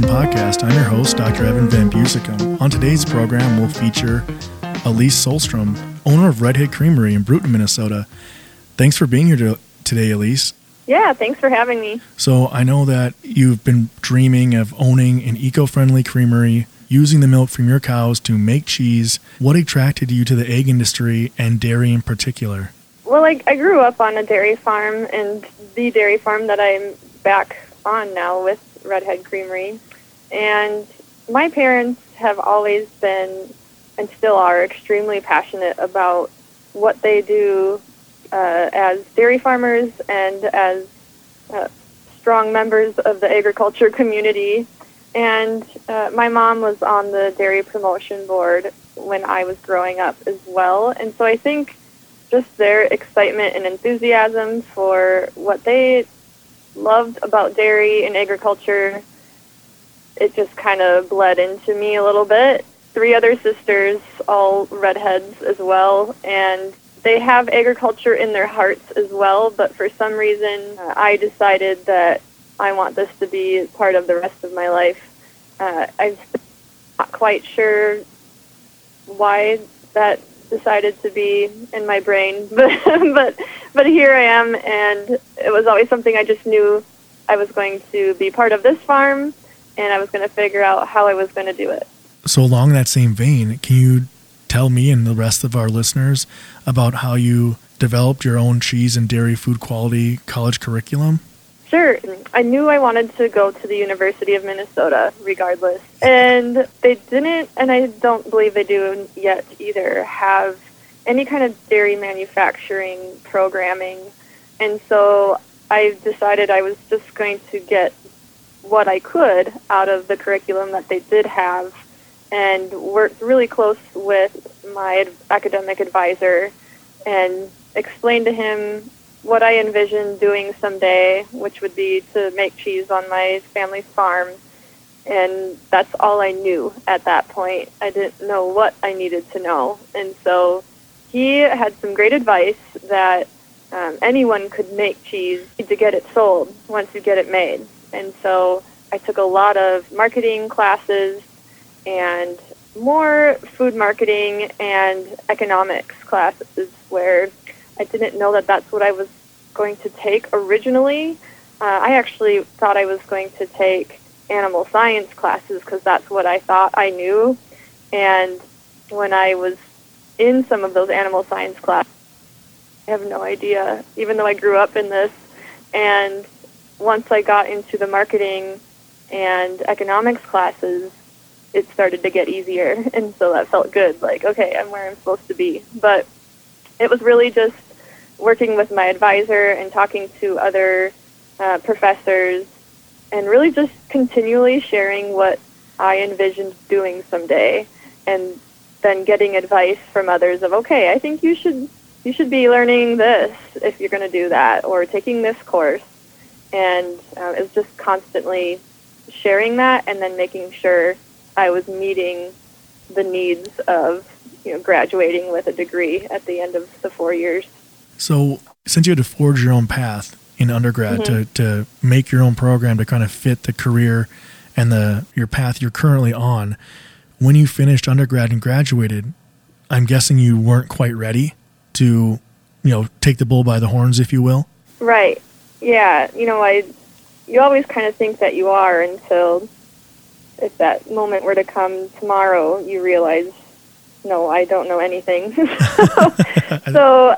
Podcast. I'm your host, Dr. Evan Van Busicum. On today's program, we'll feature Alise Sjostrom, owner of Redhead Creamery in Brooten, Minnesota. Thanks for being here to, today, Alise. Yeah, thanks for having me. So, I know that you've been dreaming of owning an eco friendly creamery, using the milk from your cows to make cheese. What attracted you to the ag industry and dairy in particular? Well, I, I grew up on a dairy farm, and the dairy farm that I'm back on now with Redhead Creamery. And my parents have always been and still are extremely passionate about what they do uh, as dairy farmers and as uh, strong members of the agriculture community. And uh, my mom was on the dairy promotion board when I was growing up as well. And so I think just their excitement and enthusiasm for what they loved about dairy and agriculture, it just kind of bled into me a little bit. Three other sisters, all redheads as well, and they have agriculture in their hearts as well, but for some reason uh, I decided that I want this to be part of the rest of my life. Uh, I'm not quite sure why that decided to be in my brain, but but but here I am, and it was always something I just knew I was going to be part of this farm, and I was going to figure out how I was going to do it. So along that same vein, can you tell me and the rest of our listeners about how you developed your own cheese and dairy food quality college curriculum? Sure. I knew I wanted to go to the University of Minnesota regardless. And they didn't, and I don't believe they do yet either, have any kind of dairy manufacturing programming. And so I decided I was just going to get what I could out of the curriculum that they did have and worked really close with my academic advisor and explained to him what I envisioned doing someday, which would be to make cheese on my family's farm. And that's all I knew at that point. I didn't know what I needed to know. And so he had some great advice that um, anyone could make cheese to get it sold once you get it made. And so I took a lot of marketing classes and more food marketing and economics classes where I didn't know that that's what I was going to take originally. Uh, I actually thought I was going to take animal science classes because that's what I thought I knew. And when I was in some of those animal science classes, I have no idea, even though I grew up in this. And once I got into the marketing and economics classes, it started to get easier. And so that felt good. Like, okay, I'm where I'm supposed to be. But it was really just working with my advisor and talking to other uh, professors and really just continually sharing what I envisioned doing someday and then getting advice from others of okay I think you should you should be learning this if you're going to do that or taking this course. And uh, it was just constantly sharing that and then making sure I was meeting the needs of you know graduating with a degree at the end of the four years. So, since you had to forge your own path in undergrad mm-hmm. to, to make your own program to kind of fit the career and the your path you're currently on, when you finished undergrad and graduated, I'm guessing you weren't quite ready to, you know, take the bull by the horns, if you will. Right. Yeah. You know, I you always kind of think that you are until if that moment were to come tomorrow, you realize, no, I don't know anything. so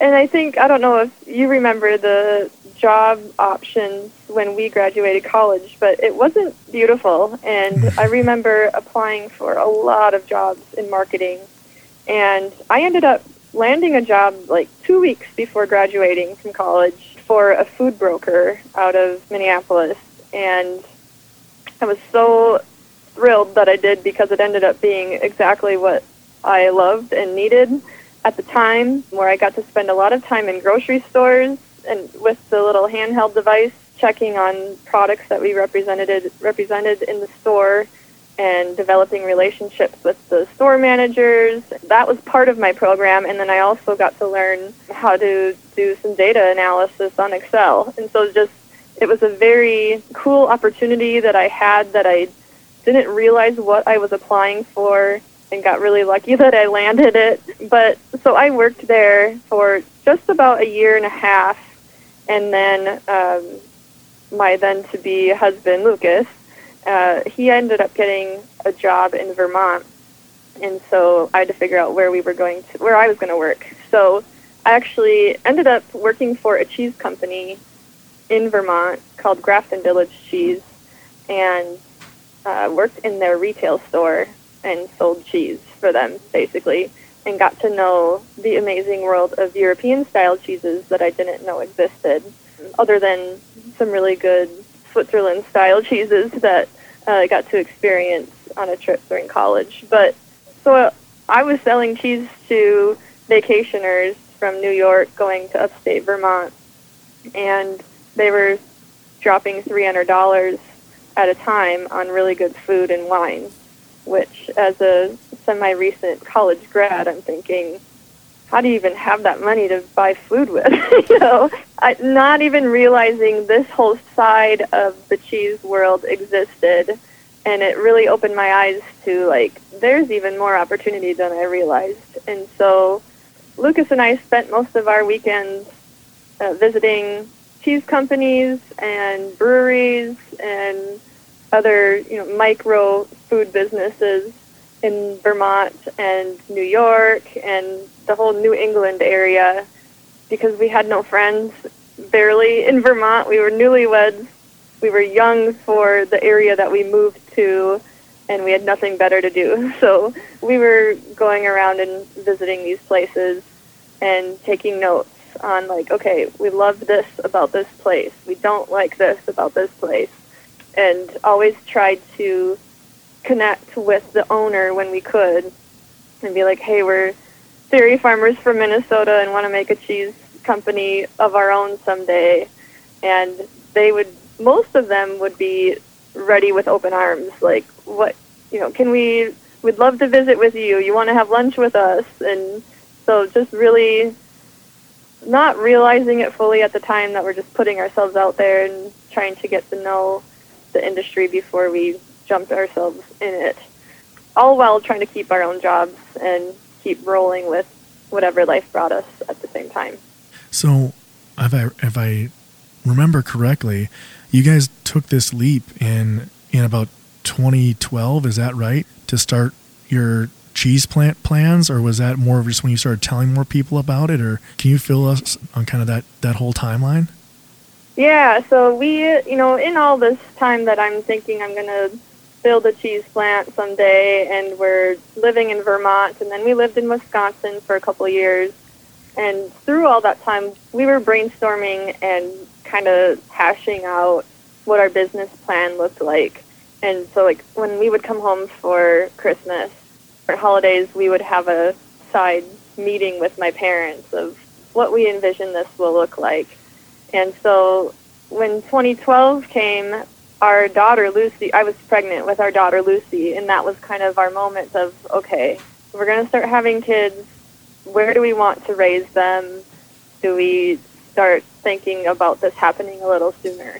and I think I don't know if you remember the job options when we graduated college, but it wasn't beautiful. And I remember applying for a lot of jobs in marketing, and I ended up landing a job like two weeks before graduating from college for a food broker out of Minneapolis, and I was so thrilled that I did because it ended up being exactly what I loved and needed at the time where I got to spend a lot of time in grocery stores and with the little handheld device checking on products that we represented represented in the store and developing relationships with the store managers. That was part of my program and then I also got to learn how to do some data analysis on Excel. And so just it was a very cool opportunity that I had that I didn't realize what I was applying for and got really lucky that I landed it. But so I worked there for just about a year and a half, and then um, my then to be husband, Lucas, uh, he ended up getting a job in Vermont. And so I had to figure out where we were going to, where I was going to work. So I actually ended up working for a cheese company in Vermont called Grafton Village Cheese, and uh, worked in their retail store and sold cheese for them, basically, and got to know the amazing world of European style cheeses that I didn't know existed, other than some really good Switzerland style cheeses that uh, I got to experience on a trip during college. But so I was selling cheese to vacationers from New York going to upstate Vermont, and they were dropping $300 at a time on really good food and wine, which as a semi-recent college grad, I'm thinking, how do you even have that money to buy food with? you know, I, not even realizing this whole side of the cheese world existed, and it really opened my eyes to like there's even more opportunity than I realized. And so, Lucas and I spent most of our weekends uh, visiting cheese companies and breweries and other you know micro food businesses in Vermont and New York and the whole New England area because we had no friends barely in Vermont. We were newlyweds. We were young for the area that we moved to and we had nothing better to do. So we were going around and visiting these places and taking notes on like, okay, we love this about this place. We don't like this about this place and always tried to connect with the owner when we could and be like, hey, we're dairy farmers from Minnesota and want to make a cheese company of our own someday. And they would, most of them would be ready with open arms. Like, what, you know, can we, we'd love to visit with you. You want to have lunch with us. And so just really not realizing it fully at the time that we're just putting ourselves out there and trying to get to know the industry before we jumped ourselves in it. All while trying to keep our own jobs and keep rolling with whatever life brought us at the same time. So, if I if I remember correctly, you guys took this leap in in about 2012. Is that right? To start your cheese plant plans, or was that more of just when you started telling more people about it? Or can you fill us on kind of that that whole timeline? Yeah, so we, you know, in all this time that I'm thinking I'm going to build a cheese plant someday, and we're living in Vermont, and then we lived in Wisconsin for a couple years. And through all that time, we were brainstorming and kind of hashing out what our business plan looked like. And so, like, when we would come home for Christmas or holidays, we would have a side meeting with my parents of what we envision this will look like and so when 2012 came, our daughter Lucy, I was pregnant with our daughter Lucy, and that was kind of our moment of, okay, we're going to start having kids. Where do we want to raise them? Do we start thinking about this happening a little sooner?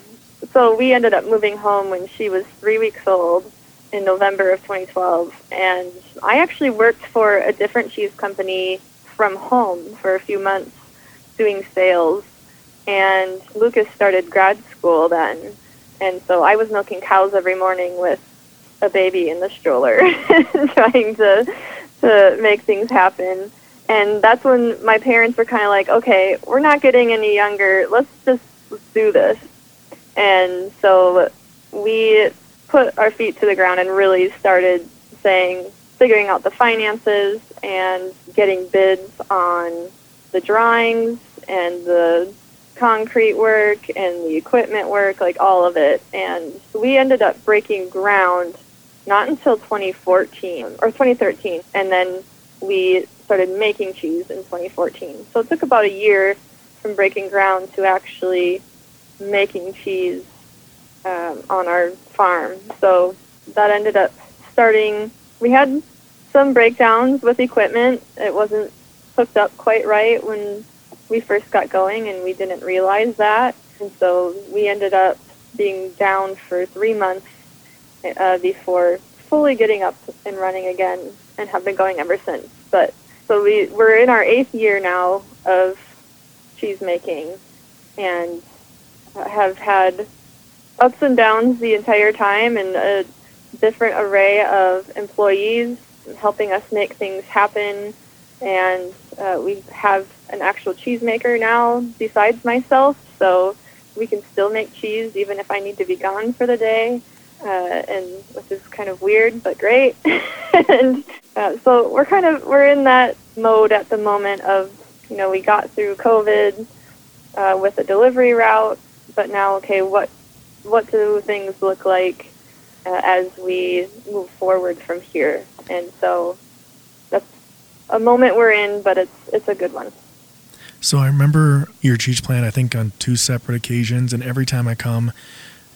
So we ended up moving home when she was three weeks old in November of 2012. And I actually worked for a different cheese company from home for a few months doing sales and Lucas started grad school then. And so I was milking cows every morning with a baby in the stroller, trying to to make things happen. And that's when my parents were kind of like, "Okay, we're not getting any younger. Let's just do this." And so we put our feet to the ground and really started saying, figuring out the finances and getting bids on the drawings and the concrete work and the equipment work, like all of it. And we ended up breaking ground not until 2014 or 2013, and then we started making cheese in 2014. So it took about a year from breaking ground to actually making cheese um, on our farm. So that ended up starting. We had some breakdowns with equipment. It wasn't hooked up quite right when we first got going, and we didn't realize that. And so we ended up being down for three months uh, before fully getting up and running again and have been going ever since. But so we, we're in our eighth year now of cheese making and have had ups and downs the entire time and a different array of employees helping us make things happen. And uh, we have an actual cheesemaker now besides myself, so we can still make cheese even if I need to be gone for the day. Uh, and which is kind of weird but great. and uh, so we're kind of we're in that mode at the moment of you know we got through COVID uh, with a delivery route, but now okay, what what do things look like uh, as we move forward from here? And so that's a moment we're in, but it's it's a good one. So I remember your cheese plant, I think, on two separate occasions, and every time I come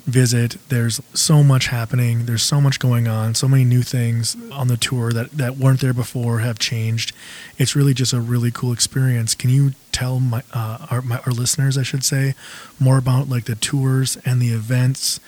visit, there's so much happening. There's so much going on. So many new things on the tour that that weren't there before have changed. It's really just a really cool experience. Can you tell my uh, our my, our listeners, I should say, more about like the tours and the events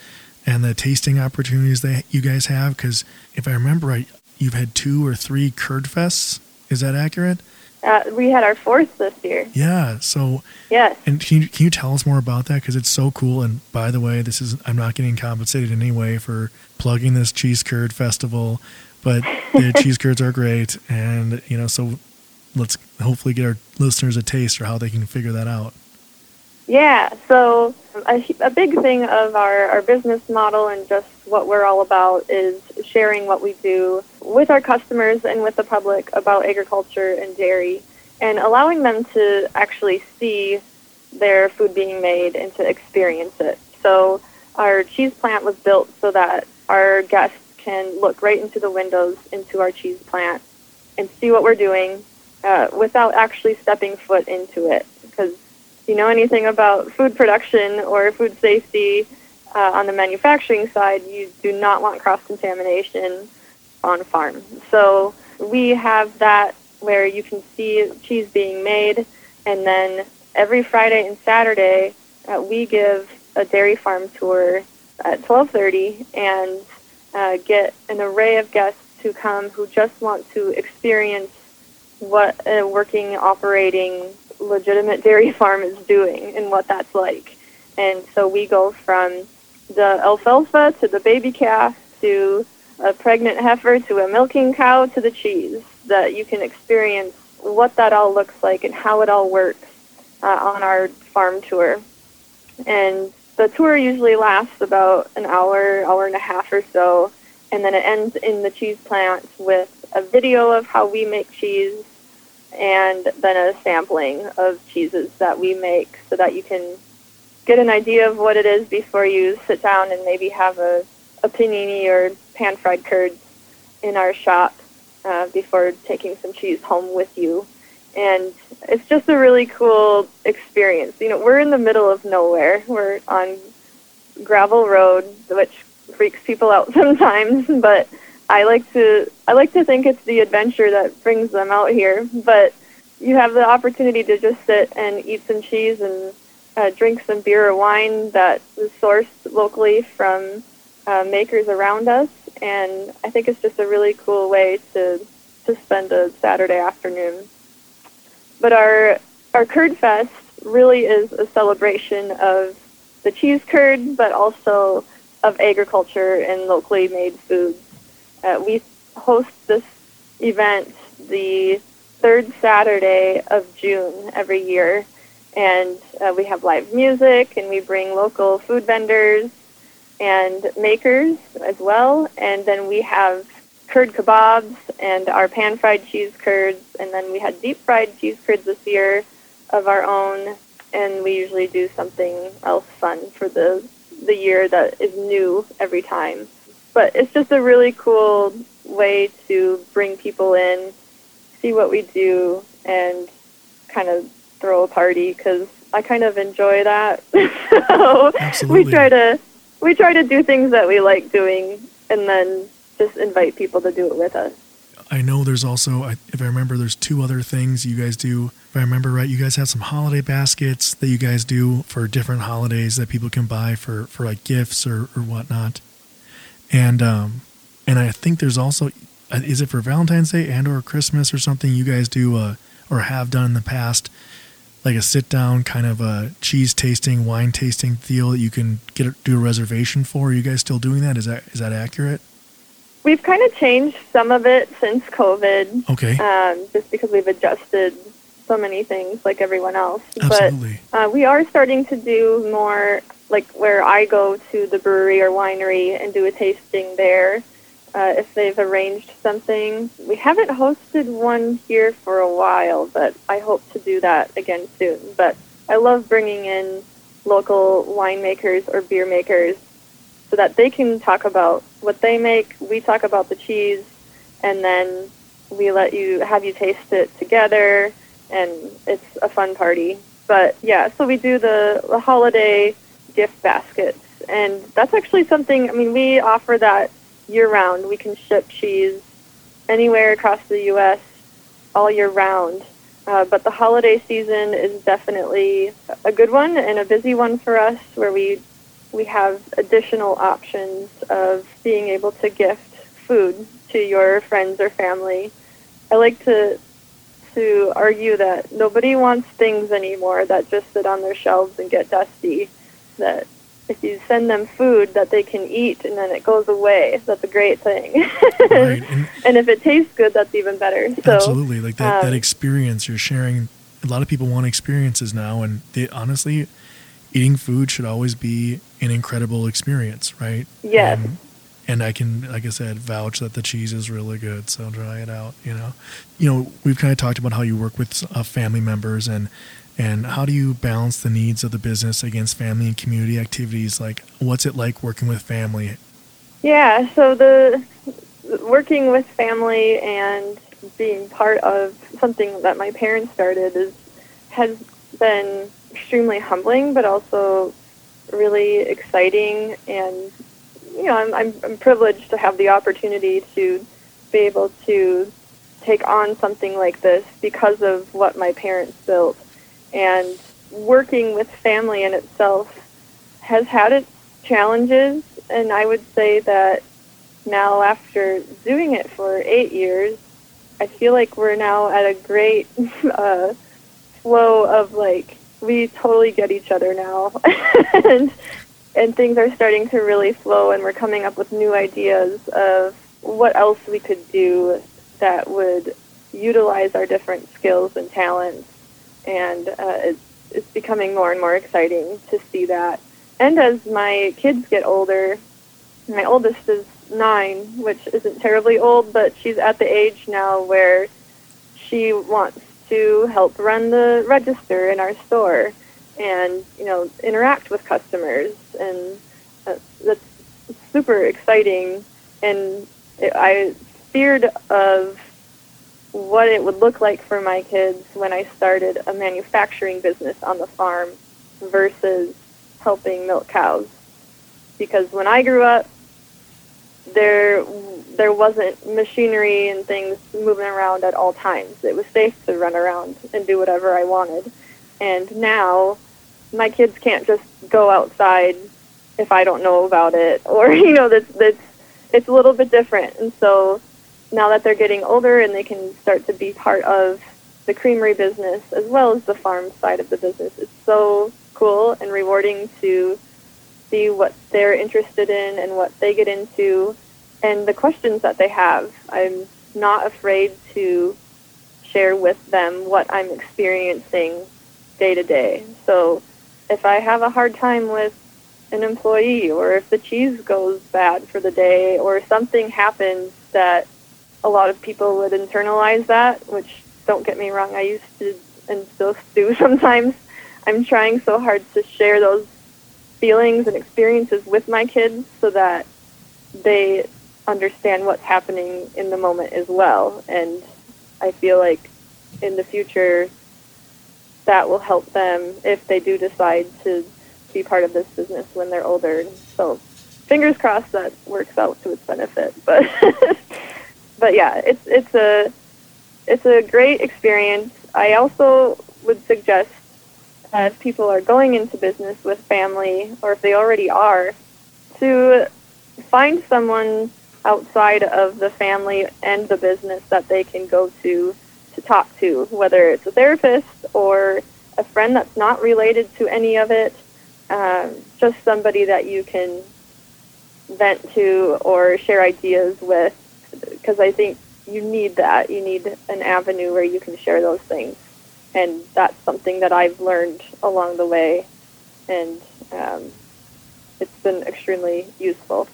and the tasting opportunities that you guys have? Because if I remember right, you've had two or three curd fests. Is that accurate? Uh, we had our fourth this year. Yeah. So. Yes. And can you can you tell us more about that? Because it's so cool. And by the way, this is I'm not getting compensated in any way for plugging this cheese curd festival, but the cheese curds are great, and you know, so let's hopefully get our listeners a taste or how they can figure that out. Yeah. So a, a big thing of our our business model and just what we're all about is sharing what we do with our customers and with the public about agriculture and dairy and allowing them to actually see their food being made and to experience it. So our cheese plant was built so that our guests can look right into the windows into our cheese plant and see what we're doing uh, without actually stepping foot into it. Because if you know anything about food production or food safety uh, on the manufacturing side, you do not want cross contamination on farm. So we have that where you can see cheese being made, and then every Friday and Saturday uh, we give a dairy farm tour at 12:30 and uh, get an array of guests who come who just want to experience what a working, operating, legitimate dairy farm is doing and what that's like. And so we go from the alfalfa to the baby calf to a pregnant heifer to a milking cow to the cheese that you can experience what that all looks like and how it all works uh, on our farm tour. And the tour usually lasts about an hour, hour and a half or so, and then it ends in the cheese plant with a video of how we make cheese and then a sampling of cheeses that we make so that you can get an idea of what it is before you sit down and maybe have a, a panini or pan fried curds in our shop uh, before taking some cheese home with you. And it's just a really cool experience. You know, we're in the middle of nowhere. We're on gravel road, which freaks people out sometimes, but I like to I like to think it's the adventure that brings them out here. But you have the opportunity to just sit and eat some cheese and uh, drink some beer or wine that is sourced locally from uh, makers around us, and I think it's just a really cool way to to spend a Saturday afternoon. But our our curd fest really is a celebration of the cheese curd, but also of agriculture and locally made foods. Uh, we host this event the third Saturday of June every year, and uh, we have live music and we bring local food vendors and makers as well. And then we have curd kebabs and our pan fried cheese curds. And then we had deep fried cheese curds this year of our own. And we usually do something else fun for the the year that is new every time. But it's just a really cool way to bring people in see what we do and kind of throw a party because I kind of enjoy that. so Absolutely. we try to we try to do things that we like doing, and then just invite people to do it with us. I know there's also, if I remember, there's two other things you guys do. If I remember right, you guys have some holiday baskets that you guys do for different holidays that people can buy for, for like gifts or, or whatnot. And, um, and I think there's also, uh, is it for Valentine's Day and or Christmas or something you guys do, uh, or have done in the past, like a sit down kind of a cheese tasting, wine tasting deal that you can get a, do a reservation for. Are you guys still doing that? Is that is that accurate? We've kind of changed some of it since COVID. Okay. Um, just because we've adjusted so many things like everyone else. Absolutely. But uh, we are starting to do more like where I go to the brewery or winery and do a tasting there uh, if they've arranged something. We haven't hosted one here for a while, but I hope to do that again soon. But I love bringing in local winemakers or beer makers so that they can talk about what they make. We talk about the cheese, and then we let you have you taste it together, and it's a fun party. But yeah, so we do the, the holiday gift baskets, and that's actually something. I mean, we offer that year round. We can ship cheese anywhere across the U.S. all year round. Uh, but the holiday season is definitely a good one and a busy one for us, where we we have additional options of being able to gift food to your friends or family. I like to to argue that nobody wants things anymore that just sit on their shelves and get dusty. That if you send them food that they can eat and then it goes away, that's a great thing. right. and, and, if it tastes good, that's even better. So, absolutely, like that, um, that experience you're sharing. A lot of people want experiences now, and they honestly, eating food should always be an incredible experience, right? Yes. And, and I can, like I said, vouch that the cheese is really good. So try it out. You know, you know, we've kind of talked about how you work with uh, family members and and how do you balance the needs of the business against family and community activities? Like, what's it like working with family? Yeah, so the working with family and being part of something that my parents started is has been extremely humbling, but also really exciting. And you know, I'm, I'm, I'm privileged to have the opportunity to be able to take on something like this because of what my parents built and working with family in itself has had its challenges, and I would say that now after doing it for eight years, I feel like we're now at a great uh, flow of like we totally get each other now, and and things are starting to really flow, and we're coming up with new ideas of what else we could do that would utilize our different skills and talents and uh, it's, it's becoming more and more exciting to see that. And as my kids get older, my oldest is nine, which isn't terribly old, but she's at the age now where she wants to help run the register in our store and you know interact with customers and uh, that's super exciting and it, i feared of what it would look like for my kids when I started a manufacturing business on the farm versus helping milk cows. Because when I grew up, there there wasn't machinery and things moving around at all times. It was safe to run around and do whatever I wanted. And now my kids can't just go outside if I don't know about it or you know that's that's it's a little bit different. And so now that they're getting older and they can start to be part of the creamery business as well as the farm side of the business, it's so cool and rewarding to see what they're interested in and what they get into and the questions that they have. I'm not afraid to share with them what I'm experiencing day to day. So if I have a hard time with an employee or if the cheese goes bad for the day or something happens that a lot of people would internalize that, which don't get me wrong, I used to and still do sometimes. I'm trying so hard to share those feelings and experiences with my kids so that they understand what's happening in the moment as well. And I feel like in the future that will help them if they do decide to be part of this business when they're older. So fingers crossed that works out to its benefit. But but yeah, it's it's a it's a great experience. I also would suggest uh, if people are going into business with family, or if they already are, to find someone outside of the family and the business that they can go to to talk to, whether it's a therapist or a friend that's not related to any of it, um, just somebody that you can vent to or share ideas with, because I think you need that. You need an avenue where you can share those things, and that's something that I've learned along the way, and um, it's been extremely useful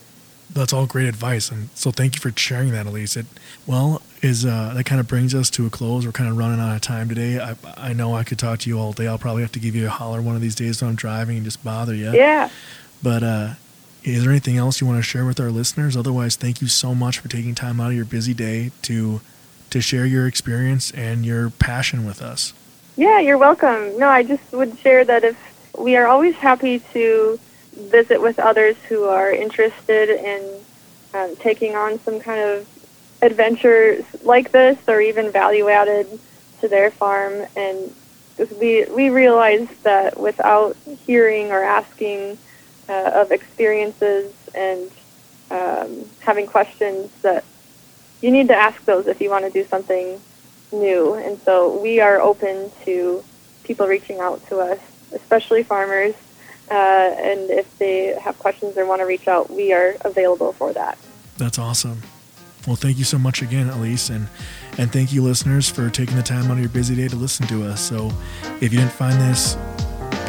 that's all great advice, and so thank you for sharing that, Alise. It well is uh, that kind of brings us to a close. We're kind of running out of time today. I I know I could talk to you all day. I'll probably have to give you a holler one of these days when I'm driving and just bother you. Yeah. But uh, is there anything else you want to share with our listeners? Otherwise, thank you so much for taking time out of your busy day to to share your experience and your passion with us. Yeah, you're welcome. No, I just would share that if we are always happy to visit with others who are interested in um, taking on some kind of adventure like this or even value added to their farm. And we, we realized that without hearing or asking uh, of experiences and um, having questions that you need to ask those if you want to do something new. And so we are open to people reaching out to us, especially farmers uh, and if they have questions or want to reach out, we are available for that. That's awesome. Well, thank you so much again, Alise, and and thank you, listeners, for taking the time out of your busy day to listen to us. So, if you didn't find this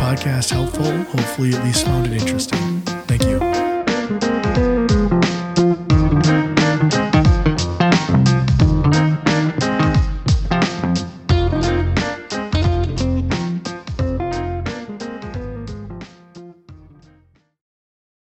podcast helpful, hopefully at least found it interesting. Thank you.